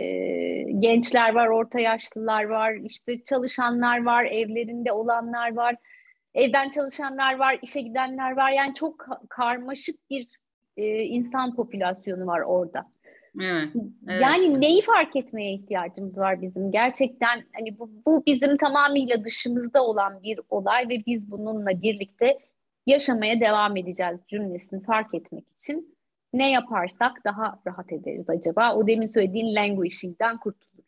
gençler var, orta yaşlılar var, işte çalışanlar var, evlerinde olanlar var, evden çalışanlar var, işe gidenler var. Yani çok karmaşık bir e, insan popülasyonu var orada. Evet, evet. Yani neyi fark etmeye ihtiyacımız var bizim? Gerçekten hani bu, bu bizim tamamıyla dışımızda olan bir olay ve biz bununla birlikte yaşamaya devam edeceğiz cümlesini fark etmek için ne yaparsak daha rahat ederiz acaba? O demin söylediğin languishing'den kurtuluruz.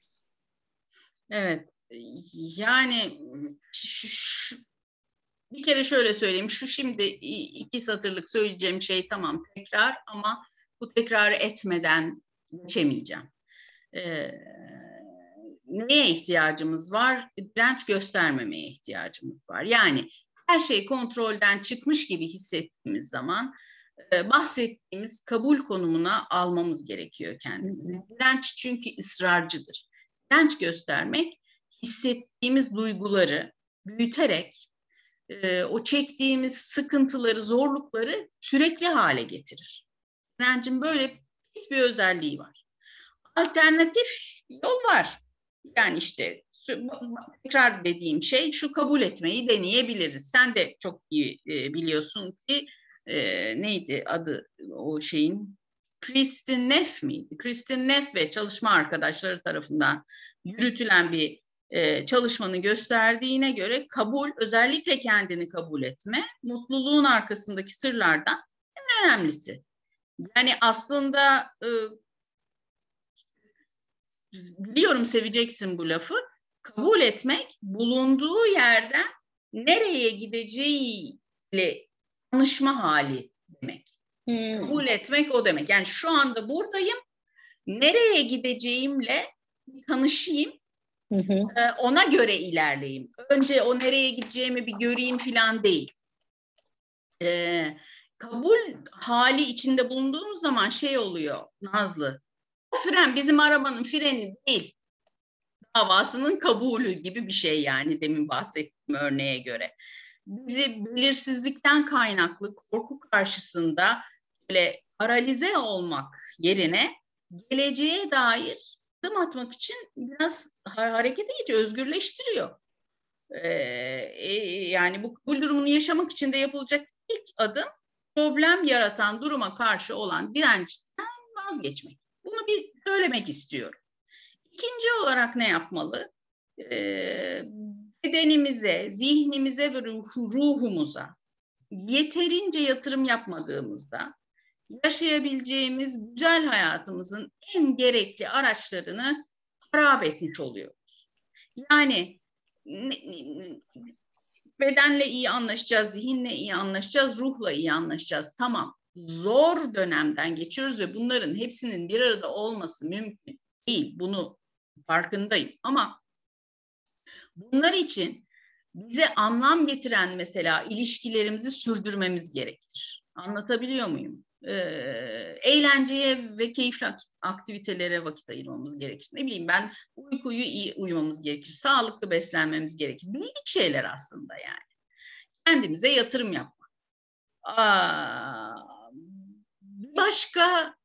Evet. Yani şu, şu, bir kere şöyle söyleyeyim. Şu şimdi iki satırlık söyleyeceğim şey tamam tekrar ama bu tekrarı etmeden geçemeyeceğim. Ee, neye ihtiyacımız var? Direnç göstermemeye ihtiyacımız var. Yani her şey kontrolden çıkmış gibi hissettiğimiz zaman e, bahsettiğimiz kabul konumuna almamız gerekiyor kendimizi. Direnç çünkü ısrarcıdır. Direnç göstermek hissettiğimiz duyguları büyüterek e, o çektiğimiz sıkıntıları, zorlukları sürekli hale getirir. Direncin böyle bir özelliği var. Alternatif yol var. Yani işte tekrar dediğim şey şu kabul etmeyi deneyebiliriz. Sen de çok iyi e, biliyorsun ki e, neydi adı o şeyin Kristin Neff miydi? Kristin Neff ve çalışma arkadaşları tarafından yürütülen bir e, çalışmanın gösterdiğine göre kabul, özellikle kendini kabul etme, mutluluğun arkasındaki sırlardan en önemlisi. Yani aslında e, biliyorum seveceksin bu lafı. Kabul etmek bulunduğu yerden nereye gideceğiyle tanışma hali demek. Hmm. Kabul etmek o demek. Yani şu anda buradayım. Nereye gideceğimle tanışayım. Hı hı. E, ona göre ilerleyeyim. Önce o nereye gideceğimi bir göreyim falan değil. E, kabul hali içinde bulunduğumuz zaman şey oluyor Nazlı. O fren bizim arabanın freni değil. Davasının kabulü gibi bir şey yani demin bahsettiğim örneğe göre bizi belirsizlikten kaynaklı korku karşısında böyle paralize olmak yerine geleceğe dair adım atmak için biraz harekete geç özgürleştiriyor. Ee, e, yani bu kabul durumunu yaşamak için de yapılacak ilk adım problem yaratan duruma karşı olan dirençten vazgeçmek. Bunu bir söylemek istiyorum. İkinci olarak ne yapmalı? Ee, bedenimize, zihnimize ve ruhumuza yeterince yatırım yapmadığımızda yaşayabileceğimiz güzel hayatımızın en gerekli araçlarını harap etmiş oluyoruz. Yani bedenle iyi anlaşacağız, zihinle iyi anlaşacağız, ruhla iyi anlaşacağız. Tamam. Zor dönemden geçiyoruz ve bunların hepsinin bir arada olması mümkün değil. Bunu farkındayım. Ama Bunlar için bize anlam getiren mesela ilişkilerimizi sürdürmemiz gerekir. Anlatabiliyor muyum? Eğlenceye ve keyifli aktivitelere vakit ayırmamız gerekir. Ne bileyim ben uykuyu iyi uyumamız gerekir. Sağlıklı beslenmemiz gerekir. Bildik şeyler aslında yani. Kendimize yatırım yapmak. Aa, başka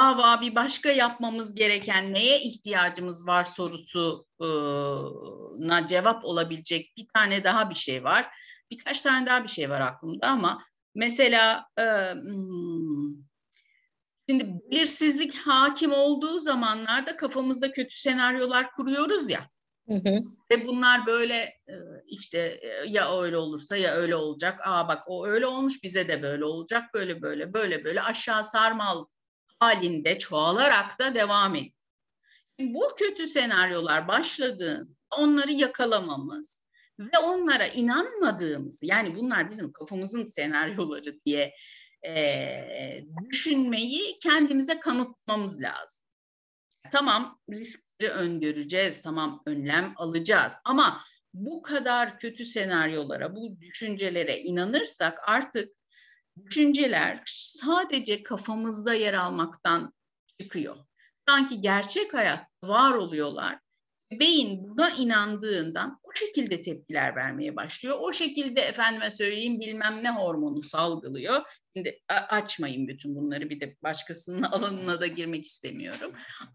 dava bir başka yapmamız gereken neye ihtiyacımız var sorusuna cevap olabilecek bir tane daha bir şey var. Birkaç tane daha bir şey var aklımda ama mesela şimdi belirsizlik hakim olduğu zamanlarda kafamızda kötü senaryolar kuruyoruz ya. Hı hı. Ve bunlar böyle işte ya öyle olursa ya öyle olacak. Aa bak o öyle olmuş bize de böyle olacak. Böyle böyle böyle böyle aşağı sarmal halinde çoğalarak da devam ediyor. Bu kötü senaryolar başladığında onları yakalamamız ve onlara inanmadığımız yani bunlar bizim kafamızın senaryoları diye e, düşünmeyi kendimize kanıtmamız lazım. Tamam riskleri öngöreceğiz, tamam önlem alacağız ama bu kadar kötü senaryolara, bu düşüncelere inanırsak artık düşünceler sadece kafamızda yer almaktan çıkıyor. Sanki gerçek hayat var oluyorlar. Beyin buna inandığından o şekilde tepkiler vermeye başlıyor. O şekilde efendime söyleyeyim bilmem ne hormonu salgılıyor. Şimdi açmayın bütün bunları bir de başkasının alanına da girmek istemiyorum.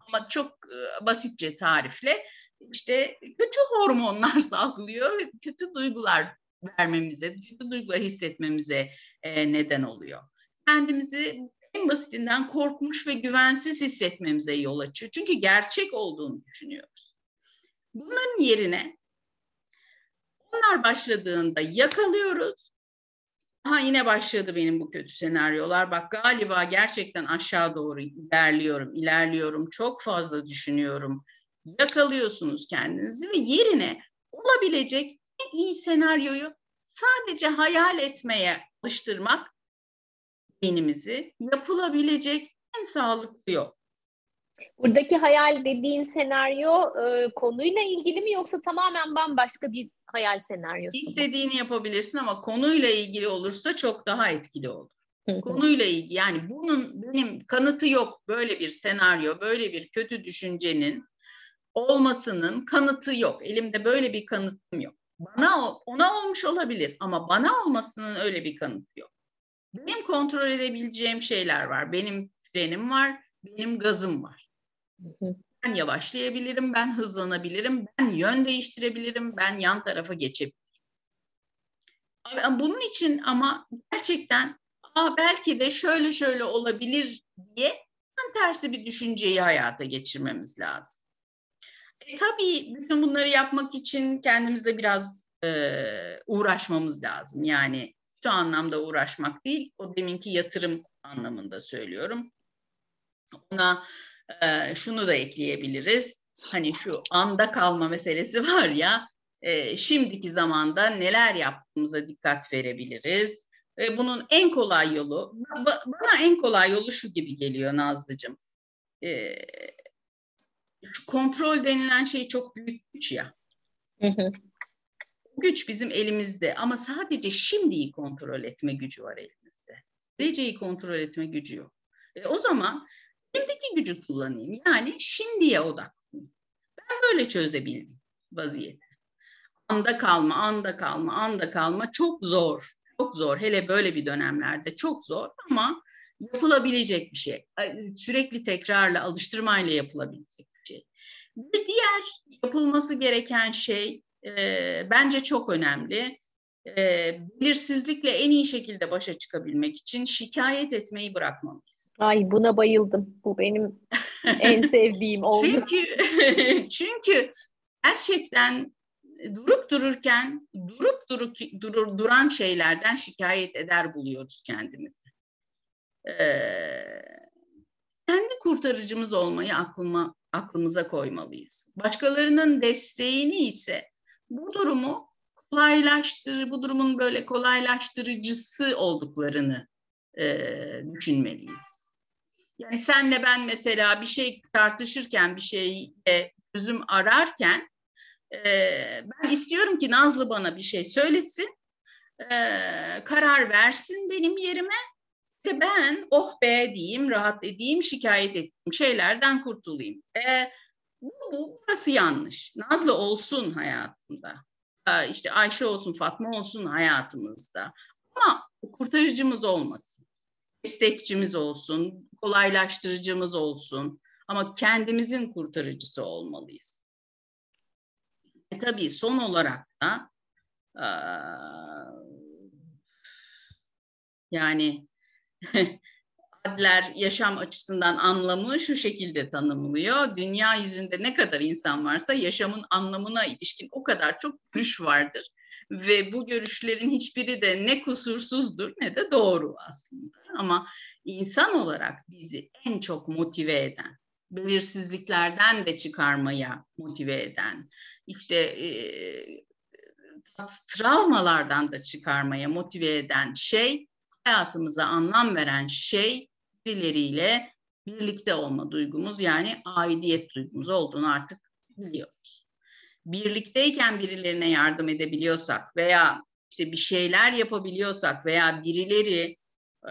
Ama çok basitçe tarifle işte kötü hormonlar salgılıyor ve kötü duygular vermemize, kötü duygular hissetmemize e, neden oluyor. Kendimizi en basitinden korkmuş ve güvensiz hissetmemize yol açıyor. Çünkü gerçek olduğunu düşünüyoruz. Bunların yerine onlar başladığında yakalıyoruz. Ha yine başladı benim bu kötü senaryolar. Bak galiba gerçekten aşağı doğru ilerliyorum, ilerliyorum. Çok fazla düşünüyorum. Yakalıyorsunuz kendinizi ve yerine olabilecek en iyi senaryoyu sadece hayal etmeye alıştırmak beynimizi yapılabilecek en sağlıklı yol. Buradaki hayal dediğin senaryo e, konuyla ilgili mi yoksa tamamen bambaşka bir hayal senaryosu? İstediğini yapabilirsin ama konuyla ilgili olursa çok daha etkili olur. konuyla ilgili yani bunun benim kanıtı yok böyle bir senaryo, böyle bir kötü düşüncenin olmasının kanıtı yok. Elimde böyle bir kanıtım yok. Bana ona olmuş olabilir ama bana olmasının öyle bir kanıtı yok. Benim kontrol edebileceğim şeyler var. Benim frenim var, benim gazım var. Ben yavaşlayabilirim, ben hızlanabilirim, ben yön değiştirebilirim, ben yan tarafa geçebilirim. Bunun için ama gerçekten Aa, belki de şöyle şöyle olabilir diye tam tersi bir düşünceyi hayata geçirmemiz lazım. E, tabii bütün bunları yapmak için kendimizde biraz e, uğraşmamız lazım. Yani şu anlamda uğraşmak değil, o deminki yatırım anlamında söylüyorum. Ona e, şunu da ekleyebiliriz. Hani şu anda kalma meselesi var ya, e, şimdiki zamanda neler yaptığımıza dikkat verebiliriz. Ve bunun en kolay yolu, bana en kolay yolu şu gibi geliyor Nazlıcığım. E, kontrol denilen şey çok büyük güç ya. Hı hı. Güç bizim elimizde ama sadece şimdiyi kontrol etme gücü var elimizde. Geleceği kontrol etme gücü yok. E, o zaman şimdiki gücü kullanayım. Yani şimdiye odaklanayım. Ben böyle çözebildim vaziyeti. Anda kalma, anda kalma, anda kalma çok zor. Çok zor. Hele böyle bir dönemlerde çok zor ama yapılabilecek bir şey. Sürekli tekrarla, alıştırmayla yapılabilecek bir şey. Bir diğer yapılması gereken şey e, bence çok önemli. E, belirsizlikle en iyi şekilde başa çıkabilmek için şikayet etmeyi bırakmamalıyız. Ay buna bayıldım. Bu benim en sevdiğim oldu. Çünkü çünkü gerçekten durup dururken durup durup durur, duran şeylerden şikayet eder buluyoruz kendimizi. Ee, kendi kurtarıcımız olmayı aklıma aklımıza koymalıyız. Başkalarının desteğini ise bu durumu kolaylaştır, bu durumun böyle kolaylaştırıcısı olduklarını e, düşünmeliyiz. Yani senle ben mesela bir şey tartışırken, bir şeye çözüm ararken e, ben istiyorum ki Nazlı bana bir şey söylesin, e, karar versin benim yerime de ben oh be diyeyim, rahat edeyim, şikayet ettiğim şeylerden kurtulayım. E, bu, bu burası yanlış. Nazlı olsun hayatında. Ee, işte Ayşe olsun, Fatma olsun hayatımızda. Ama kurtarıcımız olmasın. Destekçimiz olsun, kolaylaştırıcımız olsun. Ama kendimizin kurtarıcısı olmalıyız. E tabii son olarak da e, yani Adler yaşam açısından anlamı şu şekilde tanımlıyor. Dünya yüzünde ne kadar insan varsa yaşamın anlamına ilişkin o kadar çok görüş vardır. ve bu görüşlerin hiçbiri de ne kusursuzdur ne de doğru aslında. Ama insan olarak bizi en çok motive eden, belirsizliklerden de çıkarmaya motive eden, işte e, travmalardan da çıkarmaya motive eden şey, hayatımıza anlam veren şey birileriyle birlikte olma duygumuz yani aidiyet duygumuz olduğunu artık biliyoruz. Birlikteyken birilerine yardım edebiliyorsak veya işte bir şeyler yapabiliyorsak veya birileri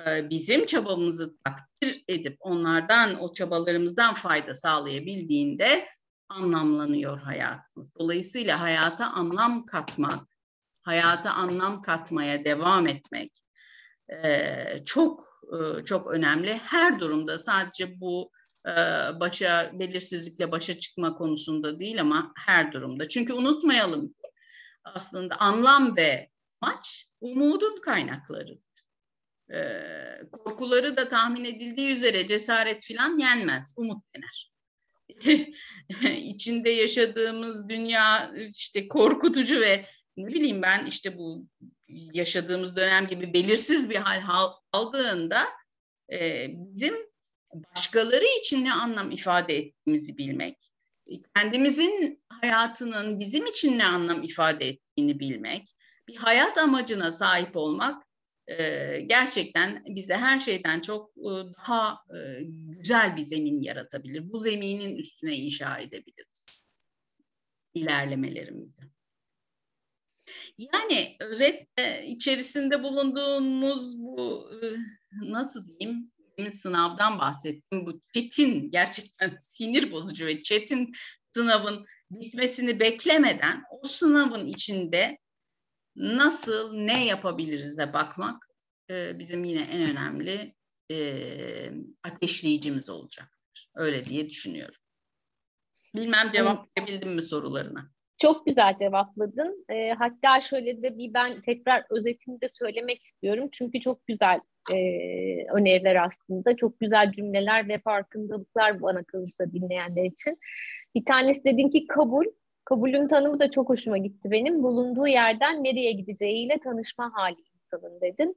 e, bizim çabamızı takdir edip onlardan o çabalarımızdan fayda sağlayabildiğinde anlamlanıyor hayatımız. Dolayısıyla hayata anlam katmak, hayata anlam katmaya devam etmek e, çok e, çok önemli. Her durumda sadece bu e, başa belirsizlikle başa çıkma konusunda değil ama her durumda. Çünkü unutmayalım ki aslında anlam ve maç umudun kaynakları. Korkuları da tahmin edildiği üzere cesaret filan yenmez, umut dener. İçinde yaşadığımız dünya işte korkutucu ve ne bileyim ben işte bu yaşadığımız dönem gibi belirsiz bir hal aldığında e, bizim başkaları için ne anlam ifade ettiğimizi bilmek, kendimizin hayatının bizim için ne anlam ifade ettiğini bilmek, bir hayat amacına sahip olmak e, gerçekten bize her şeyden çok e, daha e, güzel bir zemin yaratabilir. Bu zeminin üstüne inşa edebiliriz ilerlemelerimizi. Yani özetle içerisinde bulunduğumuz bu e, nasıl diyeyim sınavdan bahsettim. Bu çetin gerçekten sinir bozucu ve çetin sınavın bitmesini beklemeden o sınavın içinde nasıl ne yapabiliriz'e bakmak e, bizim yine en önemli e, ateşleyicimiz olacaktır. Öyle diye düşünüyorum. Bilmem cevaplayabildim mi sorularına? Çok güzel cevapladın. E, hatta şöyle de bir ben tekrar özetini de söylemek istiyorum. Çünkü çok güzel e, öneriler aslında. Çok güzel cümleler ve farkındalıklar bana kalırsa dinleyenler için. Bir tanesi dedin ki kabul. Kabulün tanımı da çok hoşuma gitti benim. Bulunduğu yerden nereye gideceğiyle tanışma hali insanın dedin.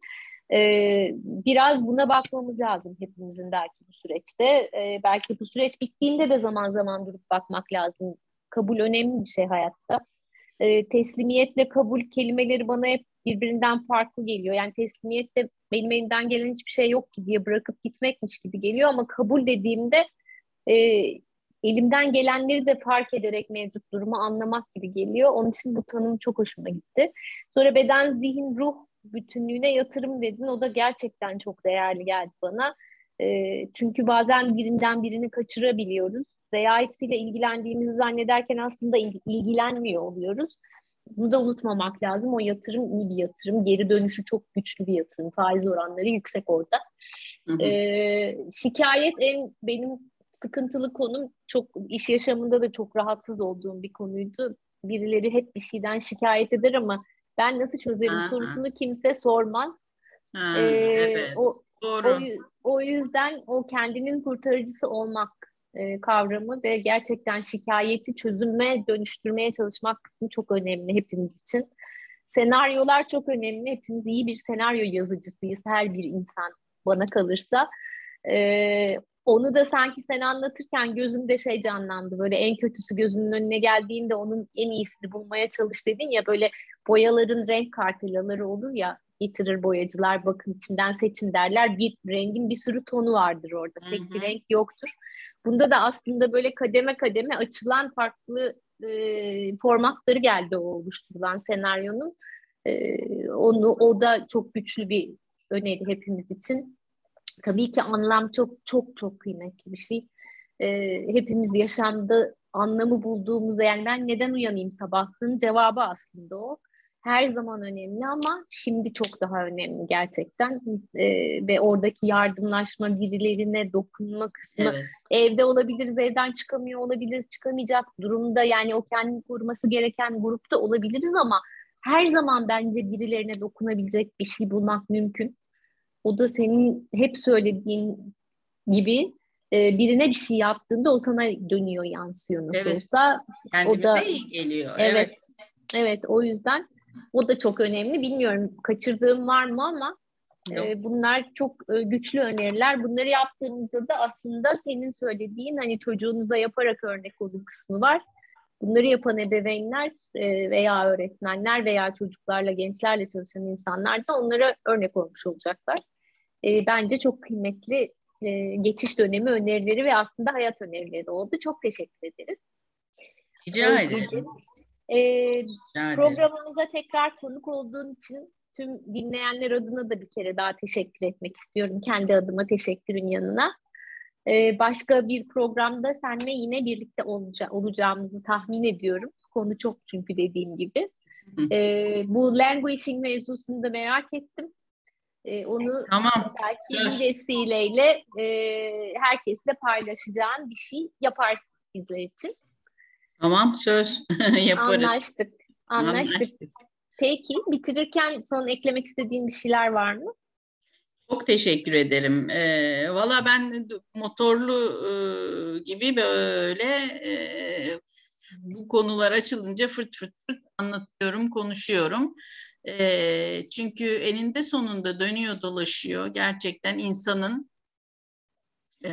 Ee, biraz buna bakmamız lazım hepimizin belki bu süreçte. Ee, belki bu süreç bittiğinde de zaman zaman durup bakmak lazım kabul önemli bir şey hayatta. E, teslimiyetle kabul kelimeleri bana hep birbirinden farklı geliyor. Yani teslimiyette benim elimden gelen hiçbir şey yok ki diye bırakıp gitmekmiş gibi geliyor ama kabul dediğimde e, elimden gelenleri de fark ederek mevcut durumu anlamak gibi geliyor. Onun için bu tanım çok hoşuma gitti. Sonra beden, zihin, ruh bütünlüğüne yatırım dedin. O da gerçekten çok değerli geldi bana. E, çünkü bazen birinden birini kaçırabiliyoruz veya hepsiyle ilgilendiğimizi zannederken aslında ilgilenmiyor oluyoruz. Bunu da unutmamak lazım. O yatırım iyi bir yatırım. Geri dönüşü çok güçlü bir yatırım. Faiz oranları yüksek orada. Hı hı. Ee, şikayet en benim sıkıntılı konum çok iş yaşamında da çok rahatsız olduğum bir konuydu. Birileri hep bir şeyden şikayet eder ama ben nasıl çözerim Aha. sorusunu kimse sormaz. Ha, ee, evet. O, Doğru. O, o yüzden o kendinin kurtarıcısı olmak e, kavramı ve gerçekten şikayeti çözüme dönüştürmeye çalışmak kısmı çok önemli hepimiz için. Senaryolar çok önemli. Hepimiz iyi bir senaryo yazıcısıyız her bir insan bana kalırsa. E, onu da sanki sen anlatırken gözümde şey canlandı. Böyle en kötüsü gözünün önüne geldiğinde onun en iyisini bulmaya çalış dedin ya böyle boyaların renk kartelaları olur ya getirir boyacılar bakın içinden seçin derler. Bir rengin bir sürü tonu vardır orada. Tek bir renk yoktur. Bunda da aslında böyle kademe kademe açılan farklı e, formatları geldi o oluşturulan senaryonun. E, onu o da çok güçlü bir öneri hepimiz için. Tabii ki anlam çok çok çok kıymetli bir şey. E, hepimiz yaşamda anlamı bulduğumuzda yani ben neden uyanayım sabahın cevabı aslında o her zaman önemli ama şimdi çok daha önemli gerçekten e, ve oradaki yardımlaşma birilerine dokunma kısmı evet. evde olabiliriz evden çıkamıyor olabiliriz çıkamayacak durumda yani o kendini koruması gereken grupta olabiliriz ama her zaman bence birilerine dokunabilecek bir şey bulmak mümkün. O da senin hep söylediğin gibi e, birine bir şey yaptığında o sana dönüyor yansıyor nasıl evet. olsa. Kendimize o da, iyi geliyor. Evet. Evet, evet o yüzden O da çok önemli. Bilmiyorum kaçırdığım var mı ama e, bunlar çok e, güçlü öneriler. Bunları yaptığımızda da aslında senin söylediğin hani çocuğunuza yaparak örnek olun kısmı var. Bunları yapan ebeveynler e, veya öğretmenler veya çocuklarla, gençlerle çalışan insanlar da onlara örnek olmuş olacaklar. E, bence çok kıymetli e, geçiş dönemi önerileri ve aslında hayat önerileri oldu. Çok teşekkür ederiz. Rica ederim. E, programımıza tekrar konuk olduğun için tüm dinleyenler adına da bir kere daha teşekkür etmek istiyorum. Kendi adıma teşekkürün yanına. Ee, başka bir programda seninle yine birlikte olaca- olacağımızı tahmin ediyorum. Konu çok çünkü dediğim gibi. Ee, bu languishing mevzusunu da merak ettim. Ee, onu tamam. belki bir vesileyle e, herkesle paylaşacağın bir şey yaparsın bizler için. Tamam söz yaparız. Anlaştık. Anlaştık. Anlaştık. Peki bitirirken son eklemek istediğin bir şeyler var mı? Çok teşekkür ederim. E, Valla ben motorlu e, gibi böyle e, bu konular açılınca fırt fırt fırt anlatıyorum, konuşuyorum. E, çünkü eninde sonunda dönüyor dolaşıyor. Gerçekten insanın e,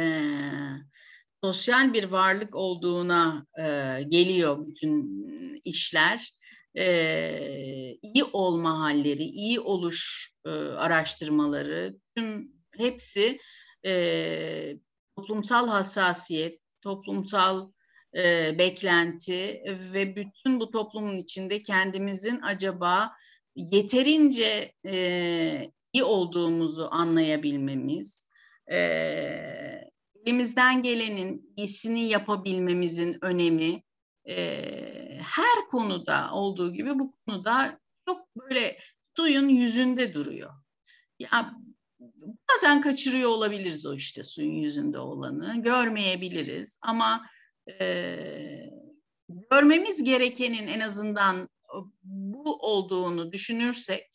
sosyal bir varlık olduğuna e, geliyor bütün işler. E, iyi olma halleri, iyi oluş e, araştırmaları, tüm hepsi e, toplumsal hassasiyet, toplumsal e, beklenti ve bütün bu toplumun içinde kendimizin acaba yeterince e, iyi olduğumuzu anlayabilmemiz, e, elimizden gelenin iyisini yapabilmemizin önemi, e, her konuda olduğu gibi bu konuda çok böyle suyun yüzünde duruyor. Ya bazen kaçırıyor olabiliriz o işte suyun yüzünde olanı, görmeyebiliriz ama e, görmemiz gerekenin en azından bu olduğunu düşünürsek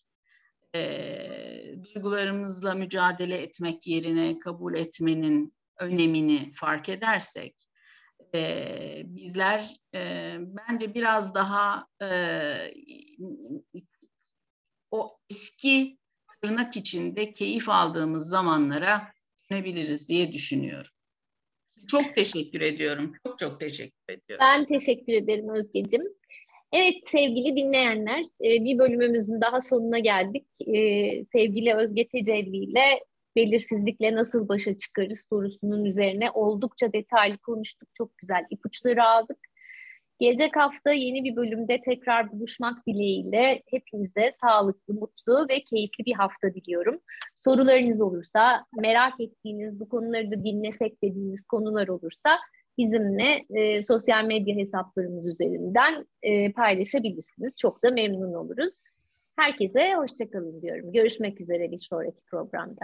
e, duygularımızla mücadele etmek yerine kabul etmenin önemini fark edersek e, bizler e, bence biraz daha e, o eski tırnak içinde keyif aldığımız zamanlara dönebiliriz diye düşünüyorum. Çok teşekkür ediyorum. Çok çok teşekkür ediyorum. Ben teşekkür ederim Özgeciğim. Evet sevgili dinleyenler bir bölümümüzün daha sonuna geldik. Sevgili Özge Tecelli ile belirsizlikle nasıl başa çıkarız sorusunun üzerine oldukça detaylı konuştuk. Çok güzel ipuçları aldık. Gelecek hafta yeni bir bölümde tekrar buluşmak dileğiyle hepinize sağlıklı, mutlu ve keyifli bir hafta diliyorum. Sorularınız olursa, merak ettiğiniz, bu konuları da dinlesek dediğiniz konular olursa bizimle e, sosyal medya hesaplarımız üzerinden e, paylaşabilirsiniz. Çok da memnun oluruz. Herkese hoşçakalın diyorum. Görüşmek üzere bir sonraki programda.